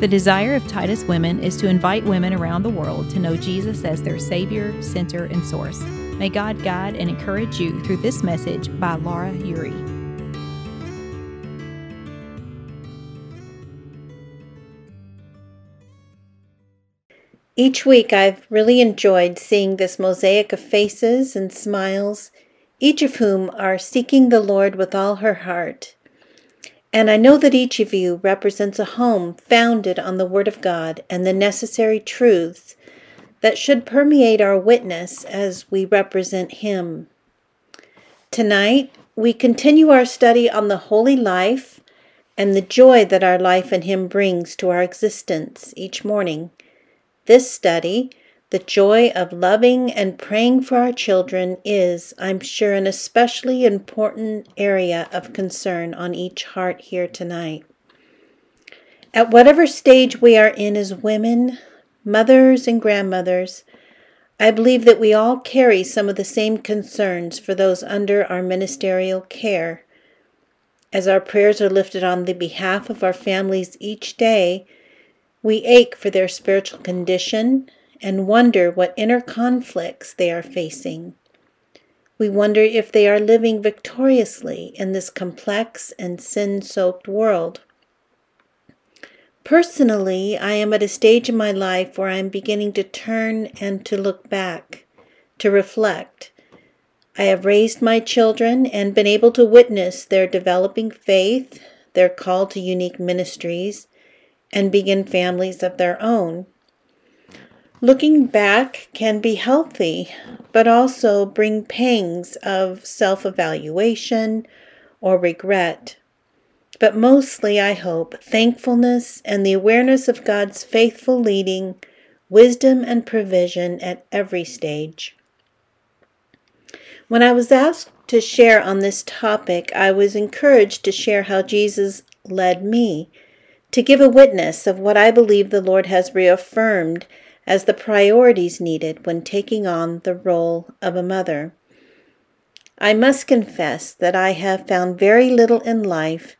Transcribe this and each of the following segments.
The desire of Titus Women is to invite women around the world to know Jesus as their Savior, center, and source. May God guide and encourage you through this message by Laura Ury. Each week, I've really enjoyed seeing this mosaic of faces and smiles, each of whom are seeking the Lord with all her heart. And I know that each of you represents a home founded on the Word of God and the necessary truths that should permeate our witness as we represent Him. Tonight, we continue our study on the holy life and the joy that our life in Him brings to our existence each morning. This study the joy of loving and praying for our children is, I'm sure, an especially important area of concern on each heart here tonight. At whatever stage we are in as women, mothers, and grandmothers, I believe that we all carry some of the same concerns for those under our ministerial care. As our prayers are lifted on the behalf of our families each day, we ache for their spiritual condition and wonder what inner conflicts they are facing. We wonder if they are living victoriously in this complex and sin soaked world. Personally, I am at a stage in my life where I am beginning to turn and to look back, to reflect. I have raised my children and been able to witness their developing faith, their call to unique ministries, and begin families of their own. Looking back can be healthy, but also bring pangs of self evaluation or regret. But mostly, I hope, thankfulness and the awareness of God's faithful leading, wisdom, and provision at every stage. When I was asked to share on this topic, I was encouraged to share how Jesus led me, to give a witness of what I believe the Lord has reaffirmed as the priorities needed when taking on the role of a mother. I must confess that I have found very little in life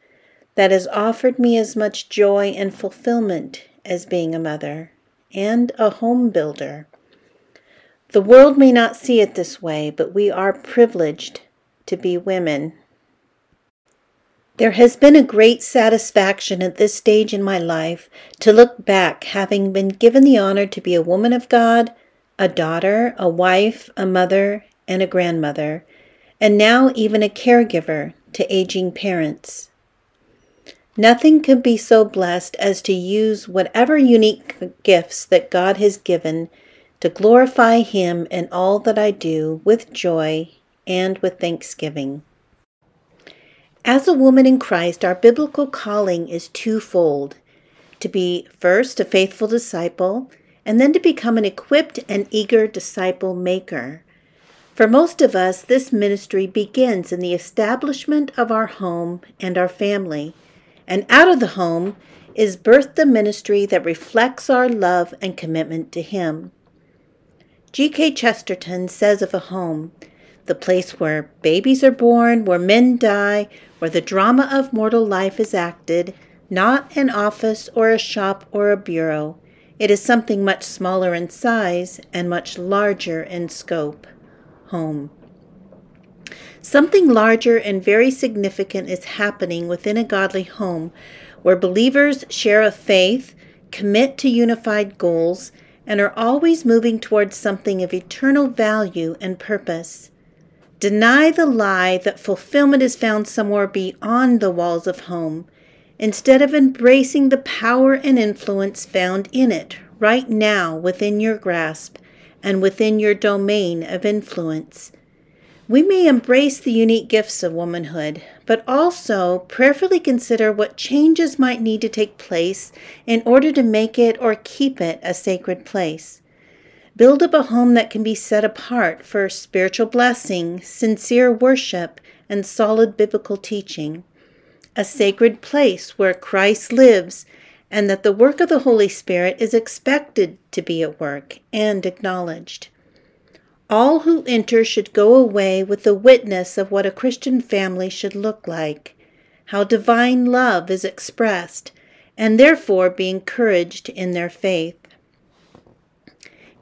that has offered me as much joy and fulfillment as being a mother and a home builder. The world may not see it this way, but we are privileged to be women. There has been a great satisfaction at this stage in my life to look back, having been given the honor to be a woman of God, a daughter, a wife, a mother, and a grandmother, and now even a caregiver to aging parents. Nothing could be so blessed as to use whatever unique gifts that God has given to glorify Him in all that I do with joy and with thanksgiving. As a woman in Christ, our biblical calling is twofold to be first a faithful disciple, and then to become an equipped and eager disciple maker. For most of us, this ministry begins in the establishment of our home and our family, and out of the home is birthed the ministry that reflects our love and commitment to Him. G.K. Chesterton says of a home, the place where babies are born, where men die, where the drama of mortal life is acted, not an office or a shop or a bureau. It is something much smaller in size and much larger in scope. Home. Something larger and very significant is happening within a godly home where believers share a faith, commit to unified goals, and are always moving towards something of eternal value and purpose. Deny the lie that fulfillment is found somewhere beyond the walls of home, instead of embracing the power and influence found in it right now within your grasp and within your domain of influence. We may embrace the unique gifts of womanhood, but also prayerfully consider what changes might need to take place in order to make it or keep it a sacred place. Build up a home that can be set apart for spiritual blessing, sincere worship, and solid biblical teaching. A sacred place where Christ lives and that the work of the Holy Spirit is expected to be at work and acknowledged. All who enter should go away with the witness of what a Christian family should look like, how divine love is expressed, and therefore be encouraged in their faith.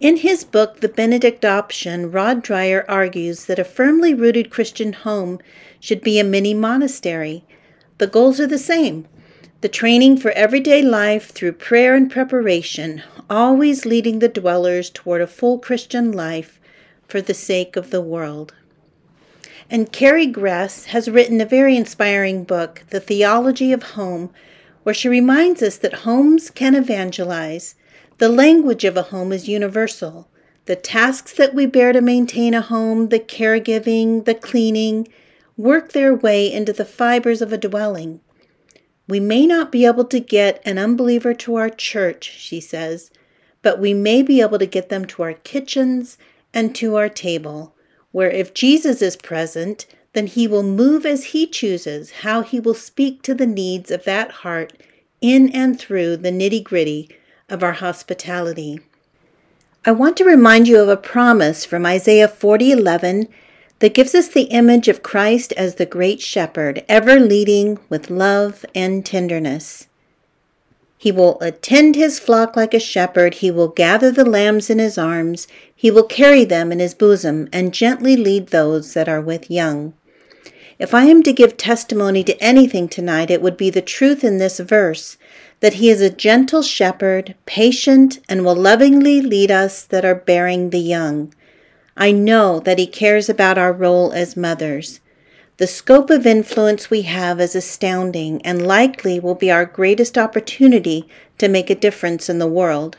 In his book, The Benedict Option, Rod Dreher argues that a firmly rooted Christian home should be a mini monastery. The goals are the same the training for everyday life through prayer and preparation, always leading the dwellers toward a full Christian life for the sake of the world. And Carrie Gress has written a very inspiring book, The Theology of Home, where she reminds us that homes can evangelize. The language of a home is universal. The tasks that we bear to maintain a home, the caregiving, the cleaning, work their way into the fibers of a dwelling. We may not be able to get an unbeliever to our church, she says, but we may be able to get them to our kitchens and to our table, where if Jesus is present, then he will move as he chooses, how he will speak to the needs of that heart in and through the nitty gritty of our hospitality. I want to remind you of a promise from Isaiah 40:11 that gives us the image of Christ as the great shepherd, ever leading with love and tenderness. He will attend his flock like a shepherd. He will gather the lambs in his arms. He will carry them in his bosom and gently lead those that are with young. If I am to give testimony to anything tonight, it would be the truth in this verse that he is a gentle shepherd, patient, and will lovingly lead us that are bearing the young. I know that He cares about our role as mothers. The scope of influence we have is astounding and likely will be our greatest opportunity to make a difference in the world.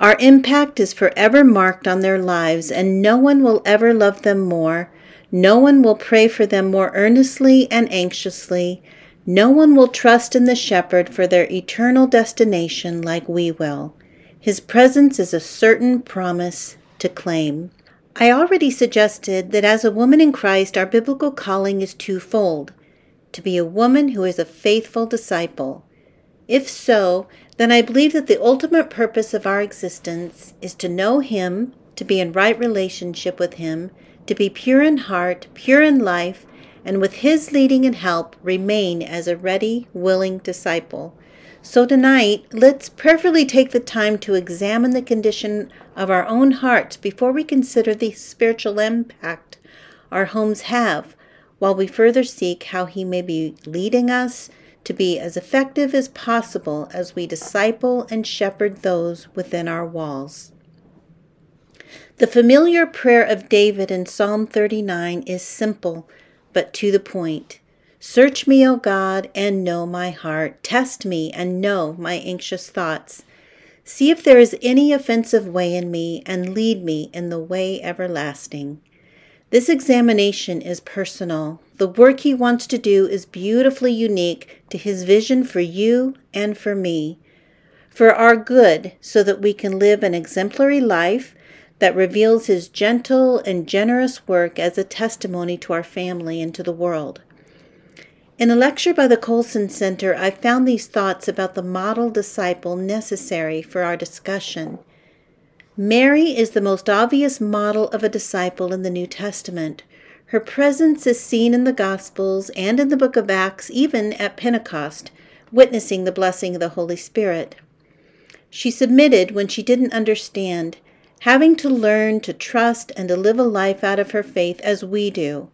Our impact is forever marked on their lives, and no one will ever love them more. No one will pray for them more earnestly and anxiously. No one will trust in the shepherd for their eternal destination like we will. His presence is a certain promise to claim. I already suggested that as a woman in Christ, our biblical calling is twofold to be a woman who is a faithful disciple. If so, then I believe that the ultimate purpose of our existence is to know Him, to be in right relationship with Him, to be pure in heart, pure in life, and with His leading and help remain as a ready, willing disciple. So tonight, let's prayerfully take the time to examine the condition of our own hearts before we consider the spiritual impact our homes have, while we further seek how He may be leading us to be as effective as possible as we disciple and shepherd those within our walls. The familiar prayer of David in Psalm 39 is simple but to the point. Search me, O God, and know my heart. Test me and know my anxious thoughts. See if there is any offensive way in me, and lead me in the way everlasting. This examination is personal. The work he wants to do is beautifully unique to his vision for you and for me, for our good, so that we can live an exemplary life that reveals his gentle and generous work as a testimony to our family and to the world. In a lecture by the Colson Center, I found these thoughts about the model disciple necessary for our discussion. Mary is the most obvious model of a disciple in the New Testament. Her presence is seen in the Gospels and in the book of Acts, even at Pentecost, witnessing the blessing of the Holy Spirit. She submitted when she didn't understand, having to learn to trust and to live a life out of her faith as we do.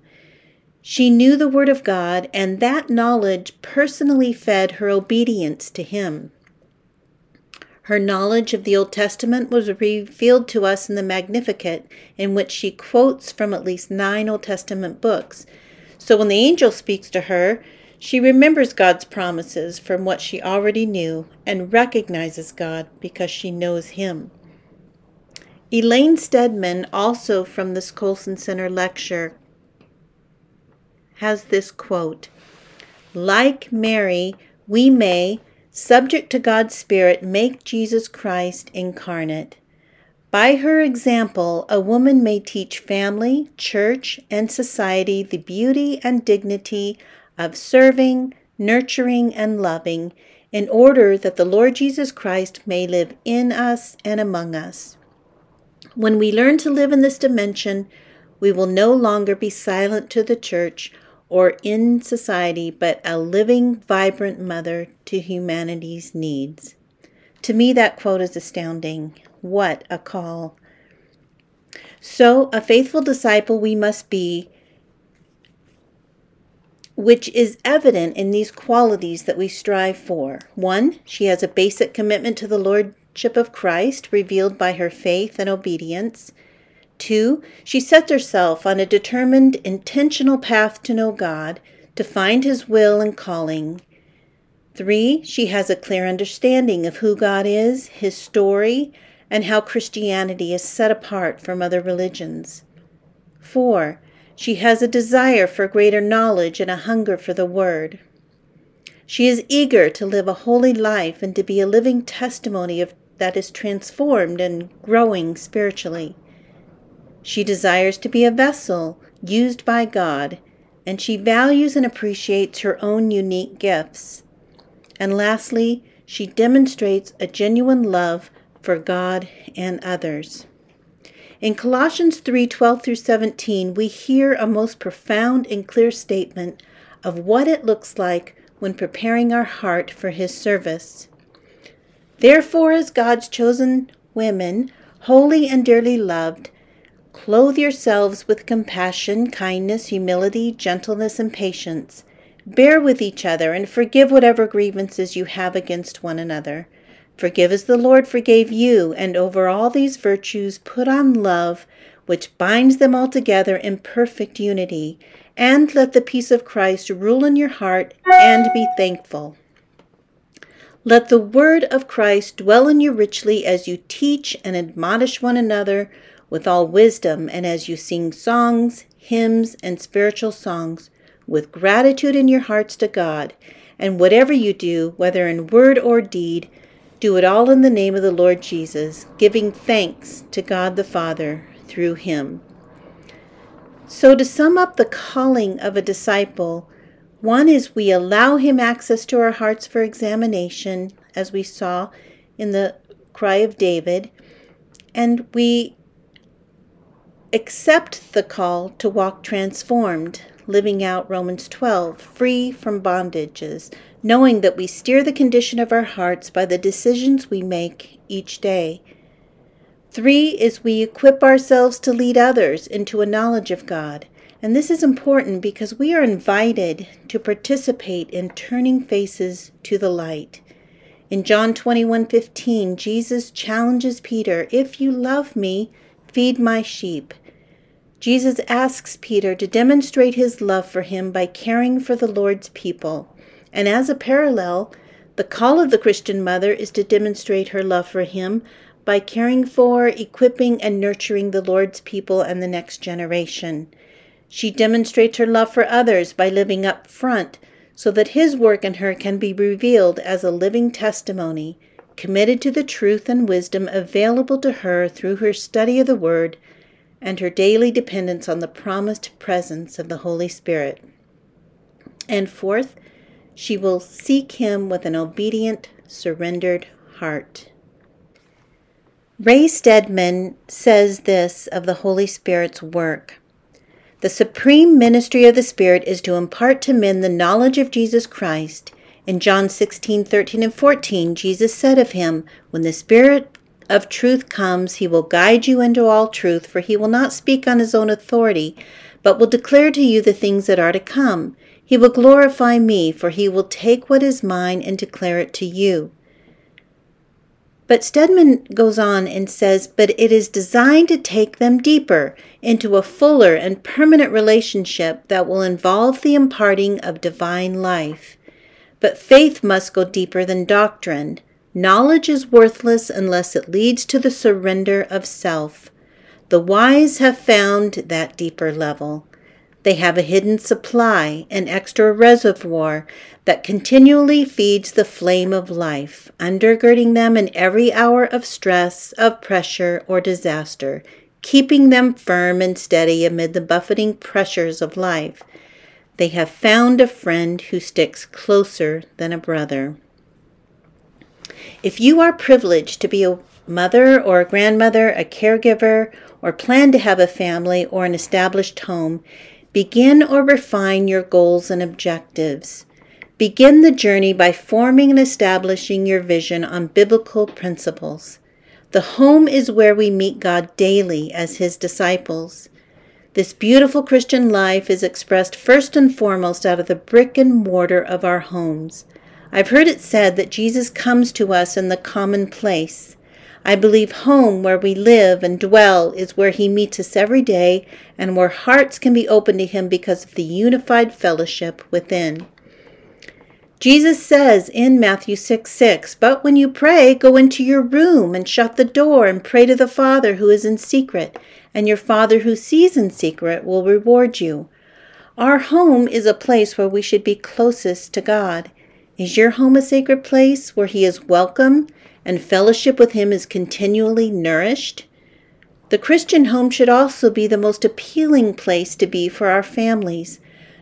She knew the Word of God, and that knowledge personally fed her obedience to Him. Her knowledge of the Old Testament was revealed to us in the Magnificat, in which she quotes from at least nine Old Testament books. So when the angel speaks to her, she remembers God's promises from what she already knew and recognizes God because she knows Him. Elaine Stedman, also from this Colson Center lecture, has this quote Like Mary, we may, subject to God's Spirit, make Jesus Christ incarnate. By her example, a woman may teach family, church, and society the beauty and dignity of serving, nurturing, and loving in order that the Lord Jesus Christ may live in us and among us. When we learn to live in this dimension, we will no longer be silent to the church or in society, but a living, vibrant mother to humanity's needs. To me, that quote is astounding. What a call! So, a faithful disciple we must be, which is evident in these qualities that we strive for. One, she has a basic commitment to the Lordship of Christ, revealed by her faith and obedience. Two, she sets herself on a determined, intentional path to know God, to find His will and calling. Three, she has a clear understanding of who God is, His story, and how Christianity is set apart from other religions. Four, she has a desire for greater knowledge and a hunger for the Word. She is eager to live a holy life and to be a living testimony of that is transformed and growing spiritually. She desires to be a vessel used by God, and she values and appreciates her own unique gifts. And lastly, she demonstrates a genuine love for God and others. In Colossians 3:12 through 17, we hear a most profound and clear statement of what it looks like when preparing our heart for his service. Therefore, as God's chosen women, holy and dearly loved, Clothe yourselves with compassion, kindness, humility, gentleness, and patience. Bear with each other and forgive whatever grievances you have against one another. Forgive as the Lord forgave you, and over all these virtues put on love, which binds them all together in perfect unity. And let the peace of Christ rule in your heart, and be thankful. Let the word of Christ dwell in you richly as you teach and admonish one another with all wisdom, and as you sing songs, hymns, and spiritual songs, with gratitude in your hearts to God. And whatever you do, whether in word or deed, do it all in the name of the Lord Jesus, giving thanks to God the Father through him. So, to sum up the calling of a disciple, one is we allow him access to our hearts for examination, as we saw in the cry of David, and we accept the call to walk transformed, living out Romans 12, free from bondages, knowing that we steer the condition of our hearts by the decisions we make each day. Three is we equip ourselves to lead others into a knowledge of God. And this is important because we are invited to participate in turning faces to the light. In John 21:15, Jesus challenges Peter, "If you love me, feed my sheep." Jesus asks Peter to demonstrate his love for him by caring for the Lord's people. And as a parallel, the call of the Christian mother is to demonstrate her love for him by caring for, equipping, and nurturing the Lord's people and the next generation. She demonstrates her love for others by living up front so that his work in her can be revealed as a living testimony, committed to the truth and wisdom available to her through her study of the Word and her daily dependence on the promised presence of the Holy Spirit. And fourth, she will seek him with an obedient, surrendered heart. Ray Stedman says this of the Holy Spirit's work. The supreme ministry of the Spirit is to impart to men the knowledge of Jesus Christ. In John 16, 13, and 14, Jesus said of him, When the Spirit of truth comes, he will guide you into all truth, for he will not speak on his own authority, but will declare to you the things that are to come. He will glorify me, for he will take what is mine and declare it to you. But Stedman goes on and says, but it is designed to take them deeper into a fuller and permanent relationship that will involve the imparting of divine life. But faith must go deeper than doctrine. Knowledge is worthless unless it leads to the surrender of self. The wise have found that deeper level. They have a hidden supply, an extra reservoir that continually feeds the flame of life, undergirding them in every hour of stress, of pressure, or disaster, keeping them firm and steady amid the buffeting pressures of life. They have found a friend who sticks closer than a brother. If you are privileged to be a mother or a grandmother, a caregiver, or plan to have a family or an established home, Begin or refine your goals and objectives. Begin the journey by forming and establishing your vision on biblical principles. The home is where we meet God daily as His disciples. This beautiful Christian life is expressed first and foremost out of the brick and mortar of our homes. I've heard it said that Jesus comes to us in the commonplace. I believe home, where we live and dwell, is where He meets us every day and where hearts can be open to Him because of the unified fellowship within. Jesus says in Matthew 6 6, But when you pray, go into your room and shut the door and pray to the Father who is in secret, and your Father who sees in secret will reward you. Our home is a place where we should be closest to God. Is your home a sacred place where He is welcome and fellowship with Him is continually nourished? The Christian home should also be the most appealing place to be for our families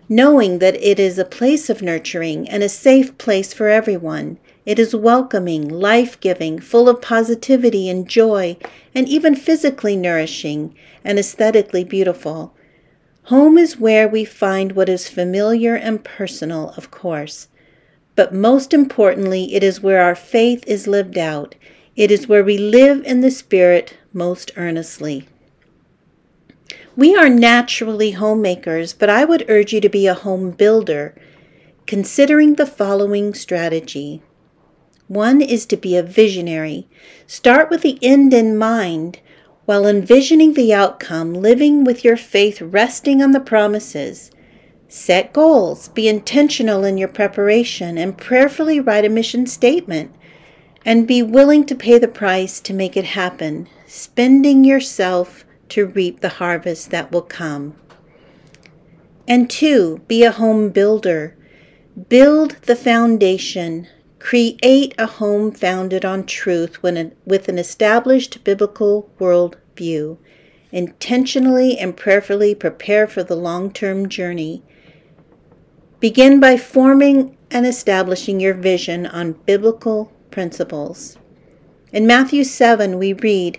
knowing that it is a place of nurturing and a safe place for everyone. It is welcoming, life giving, full of positivity and joy, and even physically nourishing and aesthetically beautiful. Home is where we find what is familiar and personal, of course. But most importantly, it is where our faith is lived out. It is where we live in the Spirit most earnestly. We are naturally homemakers, but I would urge you to be a home builder, considering the following strategy. One is to be a visionary. Start with the end in mind while envisioning the outcome, living with your faith resting on the promises. Set goals, be intentional in your preparation, and prayerfully write a mission statement. And be willing to pay the price to make it happen, spending yourself to reap the harvest that will come. And two, be a home builder. Build the foundation. Create a home founded on truth with an established biblical worldview. Intentionally and prayerfully prepare for the long term journey. Begin by forming and establishing your vision on biblical principles. In Matthew 7, we read,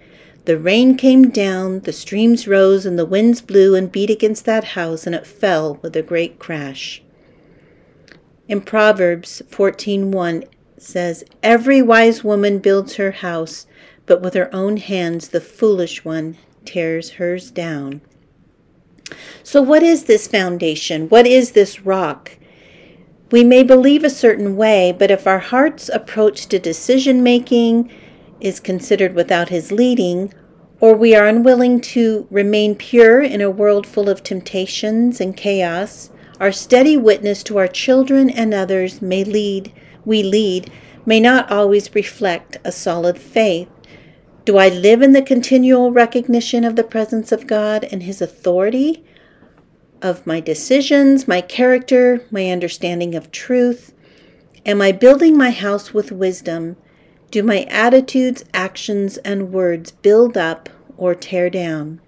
The rain came down, the streams rose, and the winds blew and beat against that house, and it fell with a great crash. In Proverbs 14:1 says, "Every wise woman builds her house, but with her own hands the foolish one tears hers down." So what is this foundation? What is this rock? We may believe a certain way, but if our heart's approach to decision making is considered without his leading, or we are unwilling to remain pure in a world full of temptations and chaos, our steady witness to our children and others may lead, we lead, may not always reflect a solid faith. Do I live in the continual recognition of the presence of God and His authority, of my decisions, my character, my understanding of truth? Am I building my house with wisdom? Do my attitudes, actions, and words build up or tear down?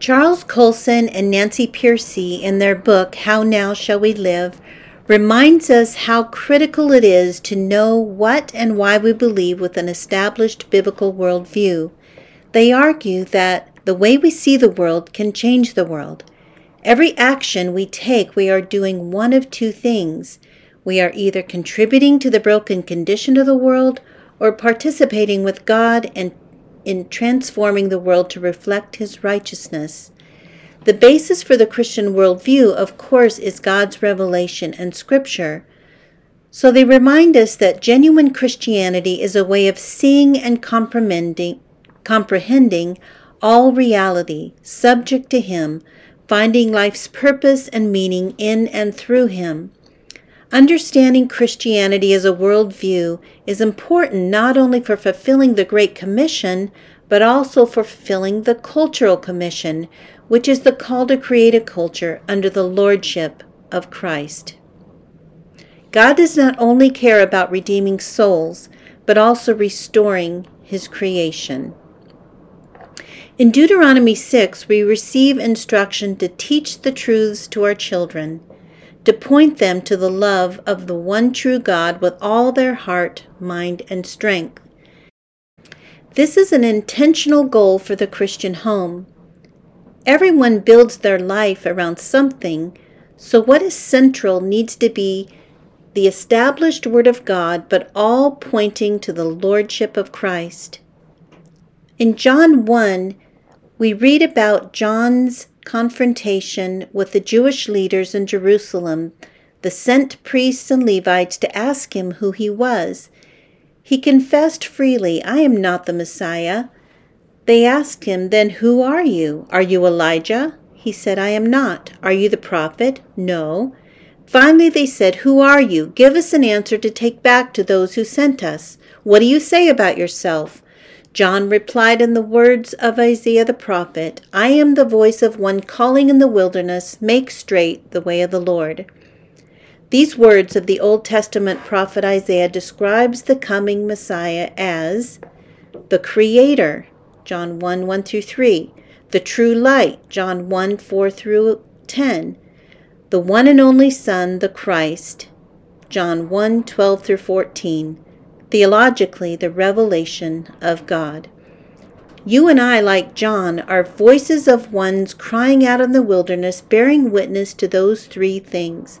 Charles Colson and Nancy Pearcey, in their book How Now Shall We Live, reminds us how critical it is to know what and why we believe with an established biblical worldview. They argue that the way we see the world can change the world. Every action we take, we are doing one of two things. We are either contributing to the broken condition of the world or participating with God and in transforming the world to reflect his righteousness. The basis for the Christian worldview, of course, is God's revelation and scripture. So they remind us that genuine Christianity is a way of seeing and comprehending, comprehending all reality, subject to Him, finding life's purpose and meaning in and through Him. Understanding Christianity as a worldview is important not only for fulfilling the Great Commission, but also for fulfilling the Cultural Commission, which is the call to create a culture under the Lordship of Christ. God does not only care about redeeming souls, but also restoring his creation. In Deuteronomy 6, we receive instruction to teach the truths to our children, to point them to the love of the one true God with all their heart, mind, and strength. This is an intentional goal for the Christian home. Everyone builds their life around something, so what is central needs to be the established Word of God, but all pointing to the Lordship of Christ. In John 1, we read about John's confrontation with the Jewish leaders in Jerusalem, the sent priests and Levites, to ask him who he was. He confessed freely, I am not the Messiah. They asked him, Then who are you? Are you Elijah? He said, I am not. Are you the prophet? No. Finally they said, Who are you? Give us an answer to take back to those who sent us. What do you say about yourself? John replied in the words of Isaiah the prophet, I am the voice of one calling in the wilderness, make straight the way of the Lord. These words of the Old Testament prophet Isaiah describes the coming Messiah as the Creator, John 1 1 through 3, the true light, John 1 4 through 10, the one and only Son, the Christ, John 1 12 through 14, theologically, the revelation of God. You and I, like John, are voices of ones crying out in the wilderness, bearing witness to those three things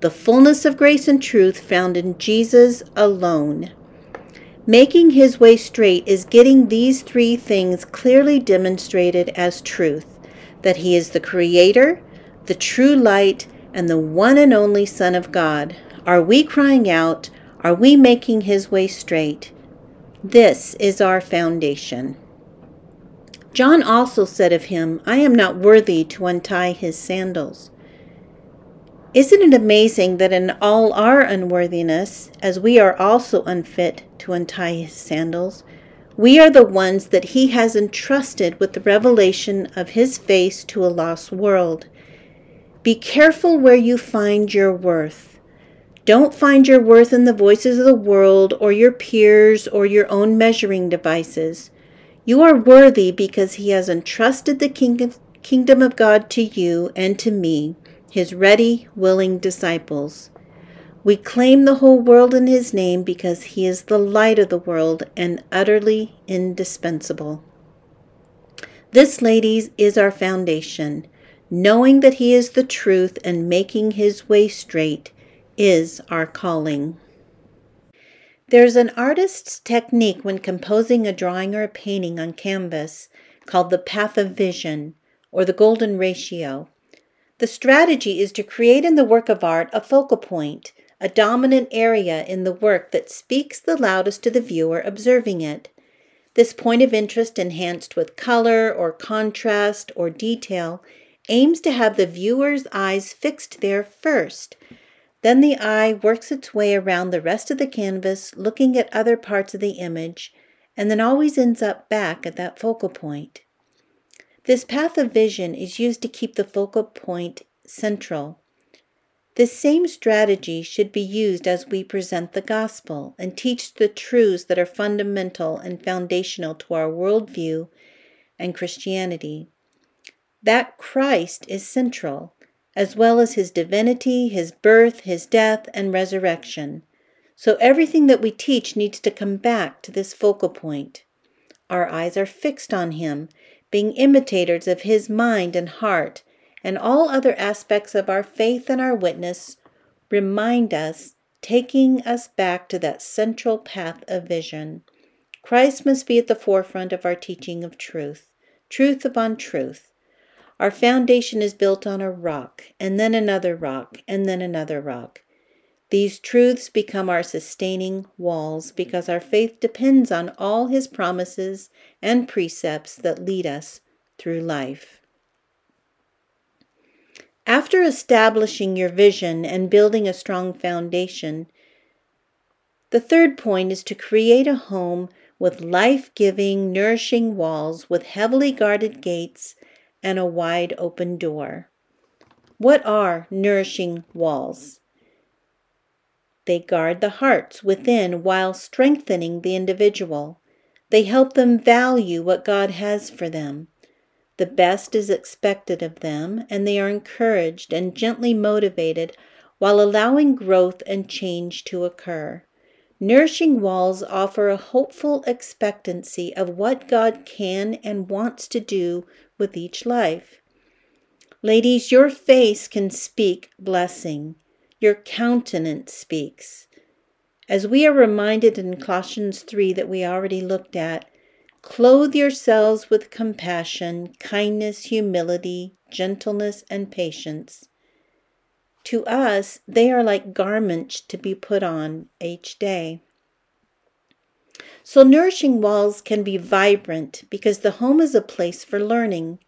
the fullness of grace and truth found in Jesus alone. Making his way straight is getting these three things clearly demonstrated as truth that he is the Creator, the true light, and the one and only Son of God. Are we crying out? Are we making his way straight? This is our foundation. John also said of him, I am not worthy to untie his sandals. Isn't it amazing that in all our unworthiness, as we are also unfit to untie his sandals, we are the ones that he has entrusted with the revelation of his face to a lost world. Be careful where you find your worth. Don't find your worth in the voices of the world or your peers or your own measuring devices. You are worthy because he has entrusted the kingdom of God to you and to me his ready, willing disciples. We claim the whole world in his name because he is the light of the world and utterly indispensable. This, ladies, is our foundation. Knowing that he is the truth and making his way straight is our calling. There's an artist's technique when composing a drawing or a painting on canvas called the path of vision or the golden ratio. The strategy is to create in the work of art a focal point, a dominant area in the work that speaks the loudest to the viewer observing it. This point of interest, enhanced with color or contrast or detail, aims to have the viewer's eyes fixed there first. Then the eye works its way around the rest of the canvas, looking at other parts of the image, and then always ends up back at that focal point. This path of vision is used to keep the focal point central. This same strategy should be used as we present the gospel and teach the truths that are fundamental and foundational to our worldview and Christianity. That Christ is central, as well as his divinity, his birth, his death, and resurrection. So everything that we teach needs to come back to this focal point. Our eyes are fixed on him being imitators of his mind and heart, and all other aspects of our faith and our witness, remind us, taking us back to that central path of vision. Christ must be at the forefront of our teaching of truth, truth upon truth. Our foundation is built on a rock, and then another rock, and then another rock. These truths become our sustaining walls because our faith depends on all His promises and precepts that lead us through life. After establishing your vision and building a strong foundation, the third point is to create a home with life giving, nourishing walls with heavily guarded gates and a wide open door. What are nourishing walls? They guard the hearts within while strengthening the individual. They help them value what God has for them. The best is expected of them, and they are encouraged and gently motivated while allowing growth and change to occur. Nourishing walls offer a hopeful expectancy of what God can and wants to do with each life. Ladies, your face can speak blessing. Your countenance speaks. As we are reminded in Colossians 3 that we already looked at, Clothe yourselves with compassion, kindness, humility, gentleness, and patience. To us, they are like garments to be put on each day. So, nourishing walls can be vibrant because the home is a place for learning.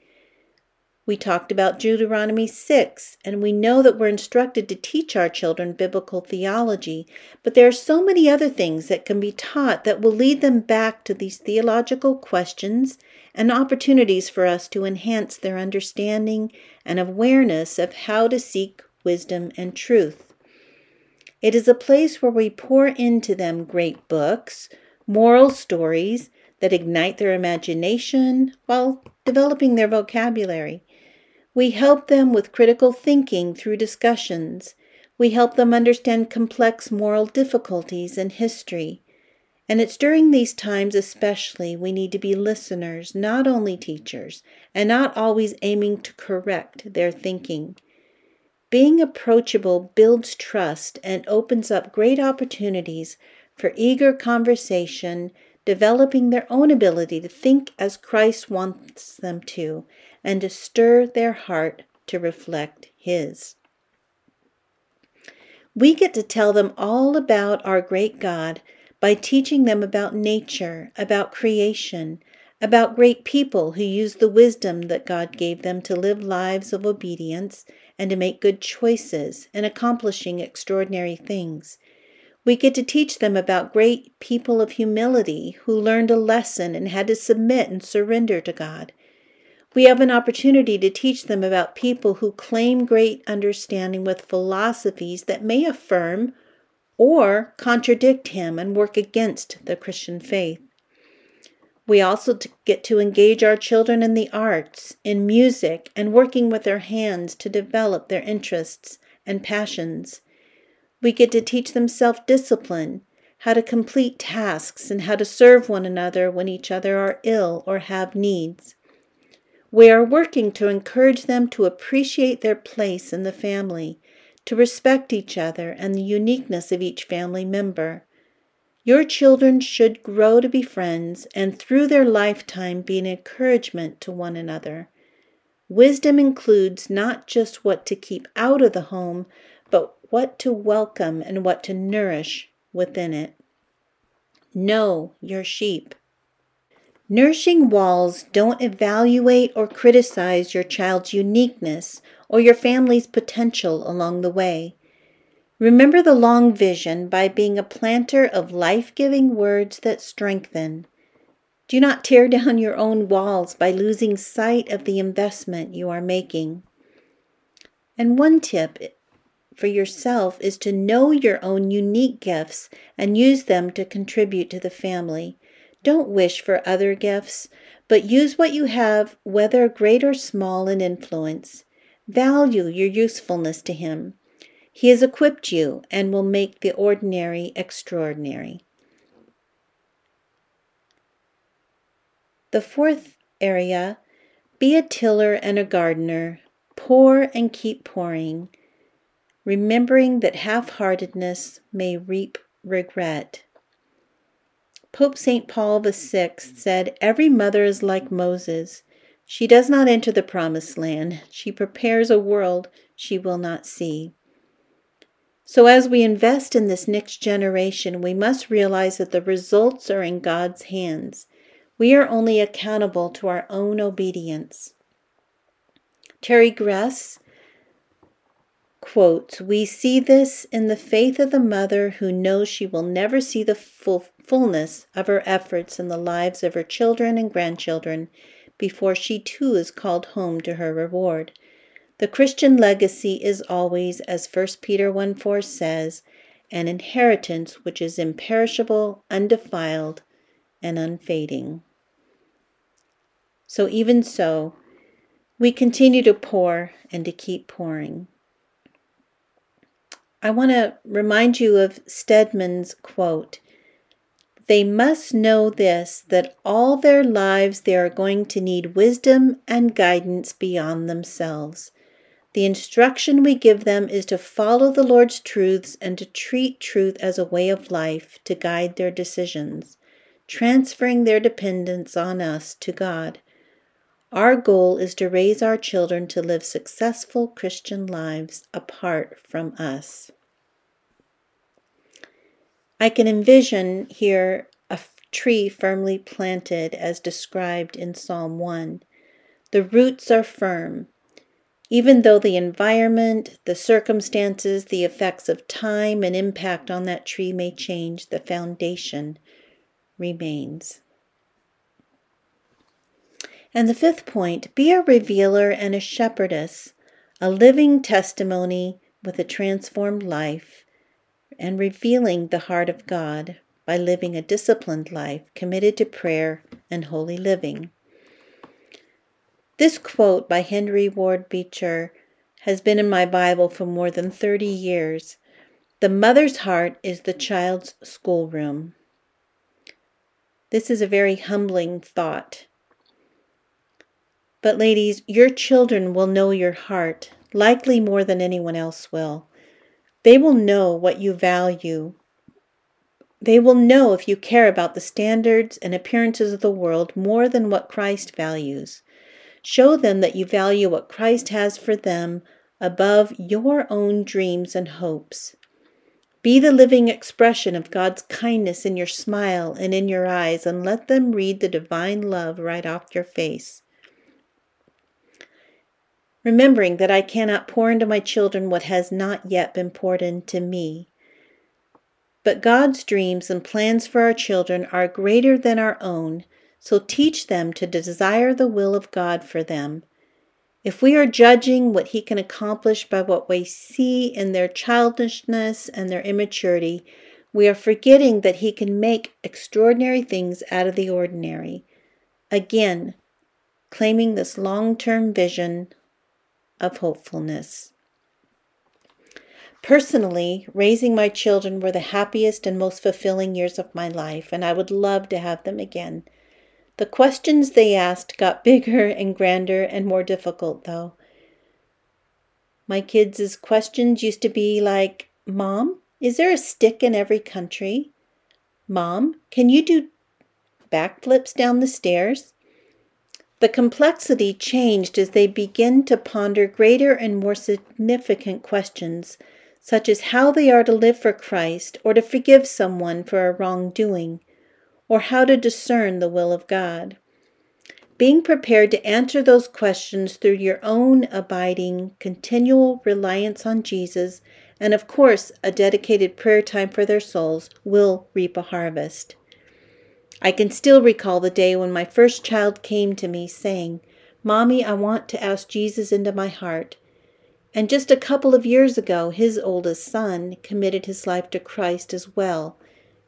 We talked about Deuteronomy 6, and we know that we're instructed to teach our children biblical theology, but there are so many other things that can be taught that will lead them back to these theological questions and opportunities for us to enhance their understanding and awareness of how to seek wisdom and truth. It is a place where we pour into them great books, moral stories that ignite their imagination while developing their vocabulary. We help them with critical thinking through discussions. We help them understand complex moral difficulties and history. And it's during these times, especially, we need to be listeners, not only teachers, and not always aiming to correct their thinking. Being approachable builds trust and opens up great opportunities for eager conversation, developing their own ability to think as Christ wants them to, and to stir their heart to reflect His. We get to tell them all about our great God by teaching them about nature, about creation, about great people who use the wisdom that God gave them to live lives of obedience and to make good choices in accomplishing extraordinary things. We get to teach them about great people of humility who learned a lesson and had to submit and surrender to God. We have an opportunity to teach them about people who claim great understanding with philosophies that may affirm or contradict him and work against the Christian faith. We also get to engage our children in the arts, in music, and working with their hands to develop their interests and passions. We get to teach them self discipline, how to complete tasks, and how to serve one another when each other are ill or have needs. We are working to encourage them to appreciate their place in the family, to respect each other and the uniqueness of each family member. Your children should grow to be friends and through their lifetime be an encouragement to one another. Wisdom includes not just what to keep out of the home, but what to welcome and what to nourish within it. Know your sheep. Nourishing walls don't evaluate or criticize your child's uniqueness or your family's potential along the way. Remember the long vision by being a planter of life giving words that strengthen. Do not tear down your own walls by losing sight of the investment you are making. And one tip for yourself is to know your own unique gifts and use them to contribute to the family. Don't wish for other gifts, but use what you have, whether great or small in influence. Value your usefulness to Him. He has equipped you and will make the ordinary extraordinary. The fourth area be a tiller and a gardener. Pour and keep pouring, remembering that half heartedness may reap regret. Pope St. Paul VI said, Every mother is like Moses. She does not enter the promised land, she prepares a world she will not see. So, as we invest in this next generation, we must realize that the results are in God's hands. We are only accountable to our own obedience. Carrie Gress quotes, We see this in the faith of the mother who knows she will never see the full fullness of her efforts in the lives of her children and grandchildren before she too is called home to her reward. The Christian legacy is always, as 1 Peter 1 4 says, an inheritance which is imperishable, undefiled, and unfading. So, even so, we continue to pour and to keep pouring. I want to remind you of Stedman's quote They must know this that all their lives they are going to need wisdom and guidance beyond themselves. The instruction we give them is to follow the Lord's truths and to treat truth as a way of life to guide their decisions, transferring their dependence on us to God. Our goal is to raise our children to live successful Christian lives apart from us. I can envision here a tree firmly planted as described in Psalm 1. The roots are firm. Even though the environment, the circumstances, the effects of time and impact on that tree may change, the foundation remains. And the fifth point be a revealer and a shepherdess, a living testimony with a transformed life, and revealing the heart of God by living a disciplined life committed to prayer and holy living. This quote by Henry Ward Beecher has been in my Bible for more than 30 years. The mother's heart is the child's schoolroom. This is a very humbling thought but, ladies, your children will know your heart, likely more than anyone else will. They will know what you value. They will know if you care about the standards and appearances of the world more than what Christ values. Show them that you value what Christ has for them above your own dreams and hopes. Be the living expression of God's kindness in your smile and in your eyes, and let them read the divine love right off your face remembering that I cannot pour into my children what has not yet been poured into me. But God's dreams and plans for our children are greater than our own, so teach them to desire the will of God for them. If we are judging what He can accomplish by what we see in their childishness and their immaturity, we are forgetting that He can make extraordinary things out of the ordinary. Again, claiming this long term vision of hopefulness. Personally, raising my children were the happiest and most fulfilling years of my life, and I would love to have them again. The questions they asked got bigger and grander and more difficult, though. My kids' questions used to be like, Mom, is there a stick in every country? Mom, can you do backflips down the stairs? The complexity changed as they begin to ponder greater and more significant questions, such as how they are to live for Christ or to forgive someone for a wrongdoing, or how to discern the will of God. Being prepared to answer those questions through your own abiding, continual reliance on Jesus, and of course, a dedicated prayer time for their souls, will reap a harvest. I can still recall the day when my first child came to me saying, Mommy, I want to ask Jesus into my heart. And just a couple of years ago, his oldest son committed his life to Christ as well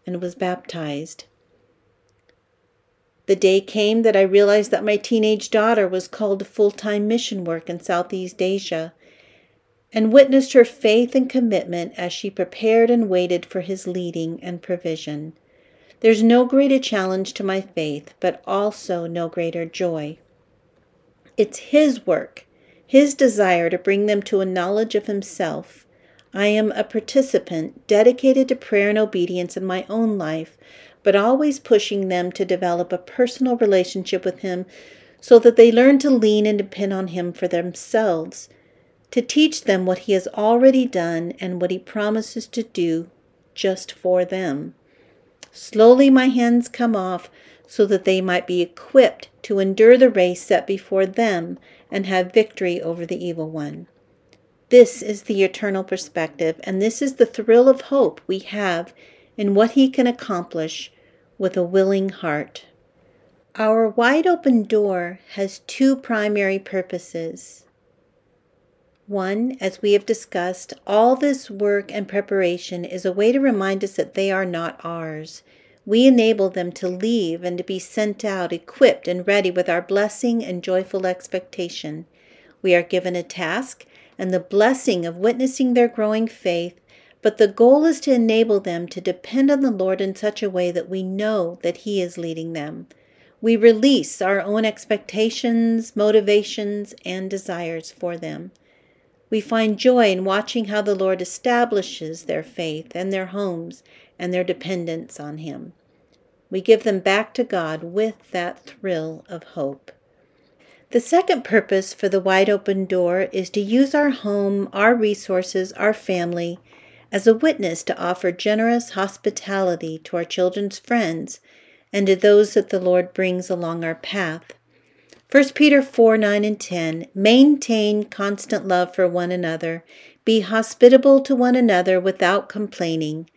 and was baptized. The day came that I realized that my teenage daughter was called to full time mission work in Southeast Asia and witnessed her faith and commitment as she prepared and waited for his leading and provision. There's no greater challenge to my faith, but also no greater joy. It's His work, His desire to bring them to a knowledge of Himself. I am a participant dedicated to prayer and obedience in my own life, but always pushing them to develop a personal relationship with Him so that they learn to lean and depend on Him for themselves, to teach them what He has already done and what He promises to do just for them. Slowly my hands come off so that they might be equipped to endure the race set before them and have victory over the evil one. This is the eternal perspective, and this is the thrill of hope we have in what He can accomplish with a willing heart. Our wide open door has two primary purposes. One, as we have discussed, all this work and preparation is a way to remind us that they are not ours. We enable them to leave and to be sent out equipped and ready with our blessing and joyful expectation. We are given a task and the blessing of witnessing their growing faith, but the goal is to enable them to depend on the Lord in such a way that we know that He is leading them. We release our own expectations, motivations, and desires for them. We find joy in watching how the Lord establishes their faith and their homes and their dependence on Him. We give them back to God with that thrill of hope. The second purpose for the wide open door is to use our home, our resources, our family as a witness to offer generous hospitality to our children's friends and to those that the Lord brings along our path. 1 Peter 4 9 and 10 Maintain constant love for one another. Be hospitable to one another without complaining.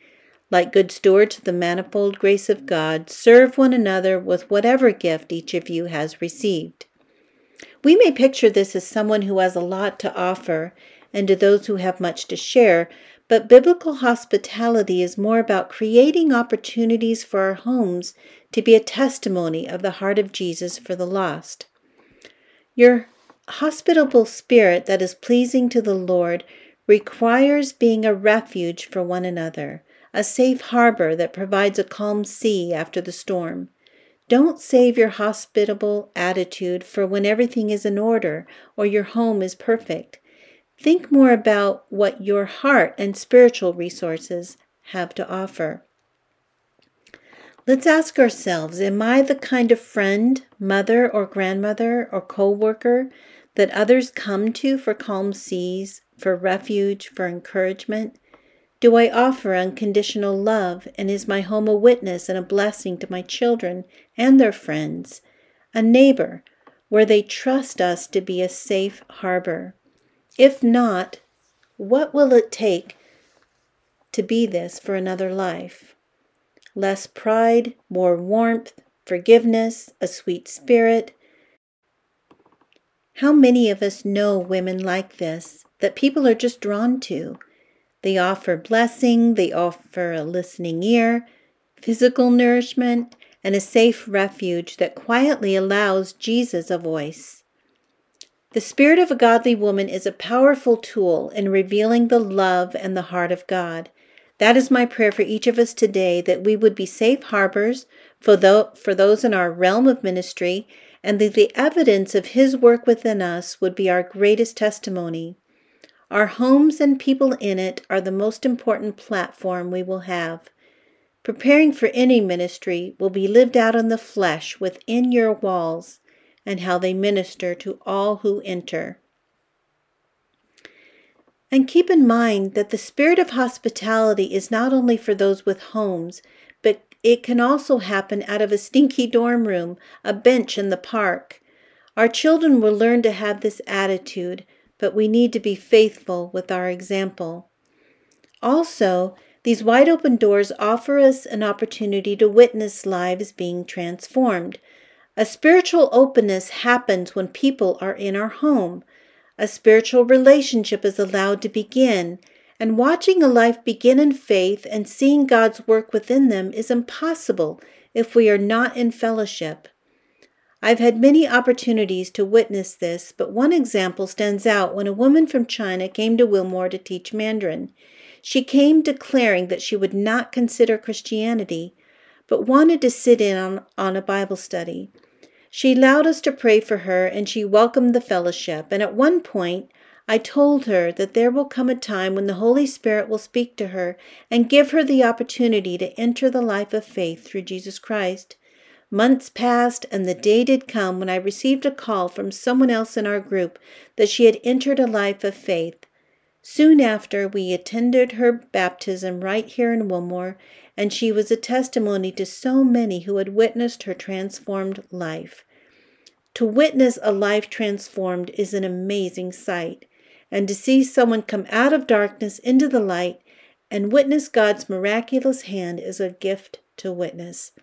Like good stewards of the manifold grace of God, serve one another with whatever gift each of you has received. We may picture this as someone who has a lot to offer and to those who have much to share, but biblical hospitality is more about creating opportunities for our homes to be a testimony of the heart of Jesus for the lost. Your hospitable spirit that is pleasing to the Lord requires being a refuge for one another, a safe harbor that provides a calm sea after the storm. Don't save your hospitable attitude for when everything is in order or your home is perfect. Think more about what your heart and spiritual resources have to offer. Let's ask ourselves Am I the kind of friend, mother, or grandmother, or co worker that others come to for calm seas, for refuge, for encouragement? Do I offer unconditional love, and is my home a witness and a blessing to my children and their friends? A neighbor where they trust us to be a safe harbor? If not, what will it take to be this for another life? Less pride, more warmth, forgiveness, a sweet spirit. How many of us know women like this that people are just drawn to? They offer blessing, they offer a listening ear, physical nourishment, and a safe refuge that quietly allows Jesus a voice. The spirit of a godly woman is a powerful tool in revealing the love and the heart of God. That is my prayer for each of us today that we would be safe harbors for, the, for those in our realm of ministry and that the evidence of His work within us would be our greatest testimony. Our homes and people in it are the most important platform we will have. Preparing for any ministry will be lived out in the flesh within your walls and how they minister to all who enter. And keep in mind that the spirit of hospitality is not only for those with homes, but it can also happen out of a stinky dorm room, a bench in the park. Our children will learn to have this attitude, but we need to be faithful with our example. Also, these wide open doors offer us an opportunity to witness lives being transformed. A spiritual openness happens when people are in our home. A spiritual relationship is allowed to begin, and watching a life begin in faith and seeing God's work within them is impossible if we are not in fellowship. I've had many opportunities to witness this, but one example stands out when a woman from China came to Wilmore to teach Mandarin. She came declaring that she would not consider Christianity, but wanted to sit in on, on a Bible study. She allowed us to pray for her and she welcomed the fellowship. And at one point, I told her that there will come a time when the Holy Spirit will speak to her and give her the opportunity to enter the life of faith through Jesus Christ. Months passed, and the day did come when I received a call from someone else in our group that she had entered a life of faith. Soon after, we attended her baptism right here in Wilmore, and she was a testimony to so many who had witnessed her transformed life. To witness a life transformed is an amazing sight, and to see someone come out of darkness into the light and witness God's miraculous hand is a gift to witness.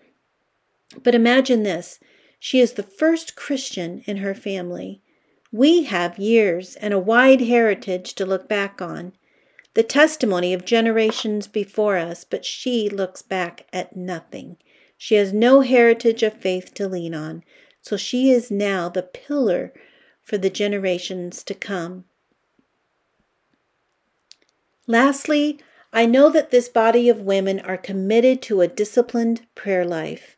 But imagine this she is the first Christian in her family. We have years and a wide heritage to look back on, the testimony of generations before us, but she looks back at nothing. She has no heritage of faith to lean on, so she is now the pillar for the generations to come. Lastly, I know that this body of women are committed to a disciplined prayer life.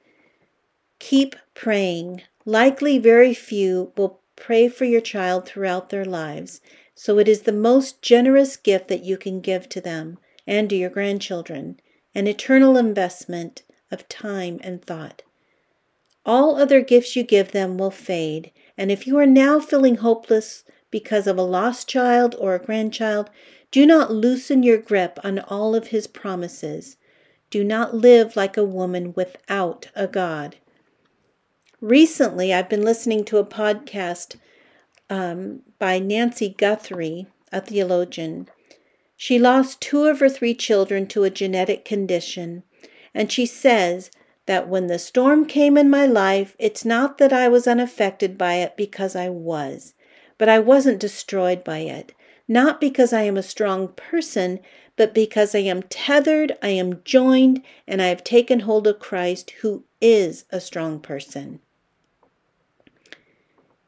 Keep praying. Likely, very few will pray for your child throughout their lives, so it is the most generous gift that you can give to them and to your grandchildren an eternal investment of time and thought. All other gifts you give them will fade, and if you are now feeling hopeless because of a lost child or a grandchild, do not loosen your grip on all of his promises. Do not live like a woman without a God. Recently, I've been listening to a podcast um, by Nancy Guthrie, a theologian. She lost two of her three children to a genetic condition, and she says that when the storm came in my life, it's not that I was unaffected by it because I was, but I wasn't destroyed by it. Not because I am a strong person, but because I am tethered, I am joined, and I have taken hold of Christ, who is a strong person.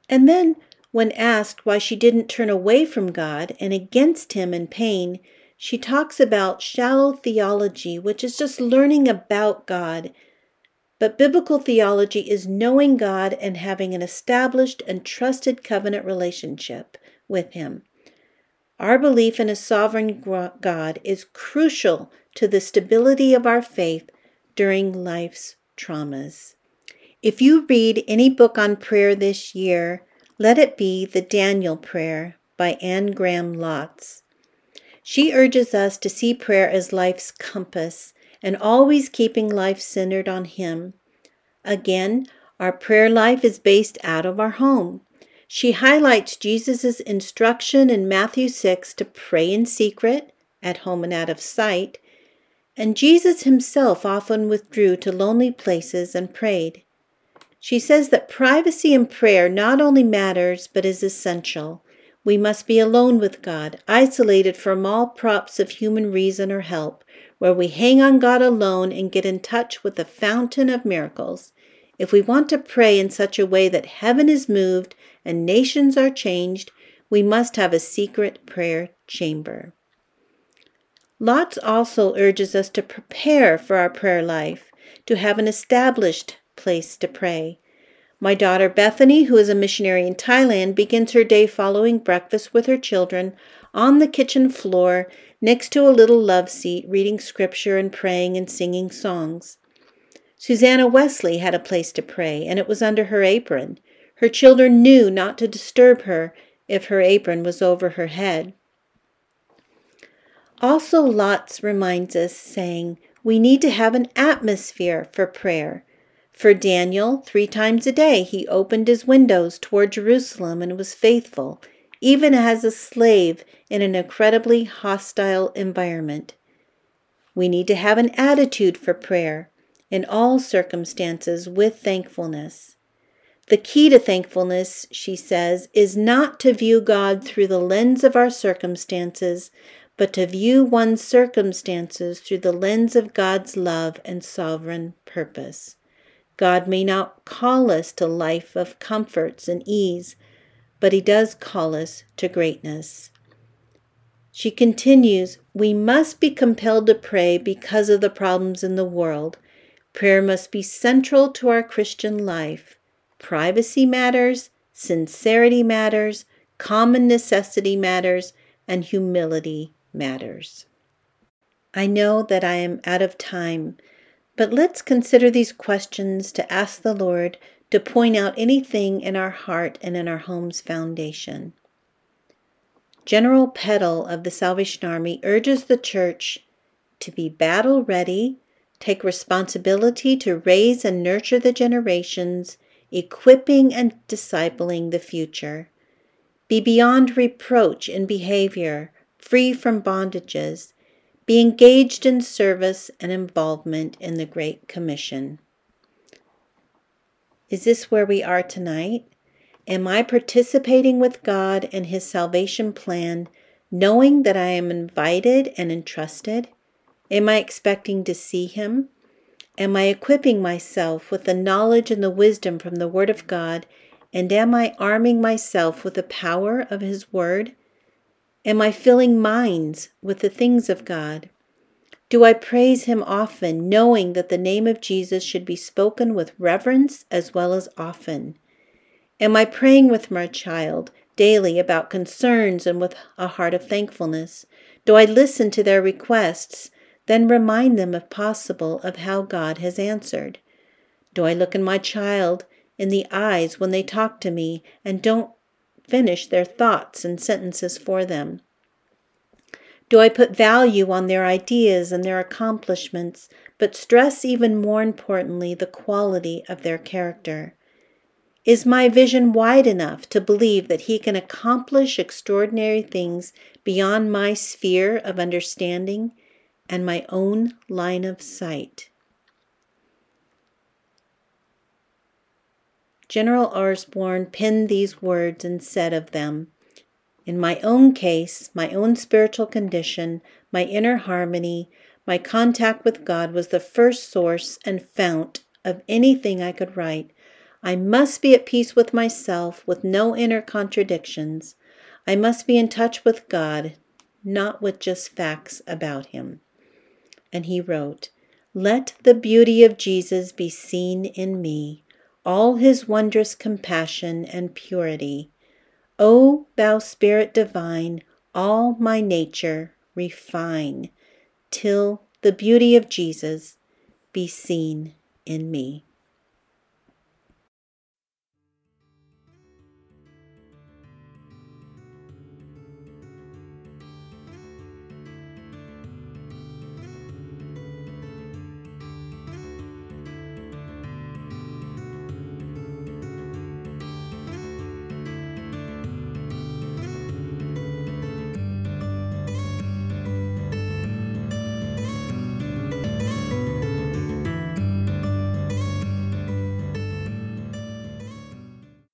And then, when asked why she didn't turn away from God and against Him in pain, she talks about shallow theology, which is just learning about God. But biblical theology is knowing God and having an established and trusted covenant relationship with Him. Our belief in a sovereign God is crucial to the stability of our faith during life's traumas. If you read any book on prayer this year, let it be the Daniel Prayer by Anne Graham Lotz. She urges us to see prayer as life's compass and always keeping life centered on Him. Again, our prayer life is based out of our home. She highlights Jesus' instruction in Matthew 6 to pray in secret, at home and out of sight, and Jesus himself often withdrew to lonely places and prayed. She says that privacy in prayer not only matters but is essential. We must be alone with God, isolated from all props of human reason or help, where we hang on God alone and get in touch with the fountain of miracles. If we want to pray in such a way that heaven is moved and nations are changed, we must have a secret prayer chamber. Lotz also urges us to prepare for our prayer life, to have an established place to pray. My daughter Bethany, who is a missionary in Thailand, begins her day following breakfast with her children on the kitchen floor next to a little love seat, reading scripture and praying and singing songs. Susanna Wesley had a place to pray, and it was under her apron. Her children knew not to disturb her if her apron was over her head. Also, Lotz reminds us, saying, We need to have an atmosphere for prayer. For Daniel, three times a day he opened his windows toward Jerusalem and was faithful, even as a slave in an incredibly hostile environment. We need to have an attitude for prayer in all circumstances with thankfulness. The key to thankfulness, she says, is not to view God through the lens of our circumstances, but to view one's circumstances through the lens of God's love and sovereign purpose. God may not call us to life of comforts and ease, but He does call us to greatness. She continues, We must be compelled to pray because of the problems in the world. Prayer must be central to our Christian life. Privacy matters, sincerity matters, common necessity matters, and humility matters. I know that I am out of time. But let's consider these questions to ask the Lord to point out anything in our heart and in our home's foundation. General Peddle of the Salvation Army urges the church to be battle ready, take responsibility to raise and nurture the generations, equipping and discipling the future. Be beyond reproach in behavior, free from bondages, be engaged in service and involvement in the Great Commission. Is this where we are tonight? Am I participating with God and His salvation plan, knowing that I am invited and entrusted? Am I expecting to see Him? Am I equipping myself with the knowledge and the wisdom from the Word of God? And am I arming myself with the power of His Word? Am I filling minds with the things of God? Do I praise Him often, knowing that the name of Jesus should be spoken with reverence as well as often? Am I praying with my child daily about concerns and with a heart of thankfulness? Do I listen to their requests, then remind them, if possible, of how God has answered? Do I look in my child in the eyes when they talk to me and don't finish their thoughts and sentences for them? Do I put value on their ideas and their accomplishments, but stress even more importantly the quality of their character? Is my vision wide enough to believe that He can accomplish extraordinary things beyond my sphere of understanding and my own line of sight? General Orsborn penned these words and said of them, in my own case, my own spiritual condition, my inner harmony, my contact with God was the first source and fount of anything I could write. I must be at peace with myself, with no inner contradictions. I must be in touch with God, not with just facts about Him. And he wrote, Let the beauty of Jesus be seen in me, all His wondrous compassion and purity. O thou Spirit divine, all my nature refine, till the beauty of Jesus be seen in me.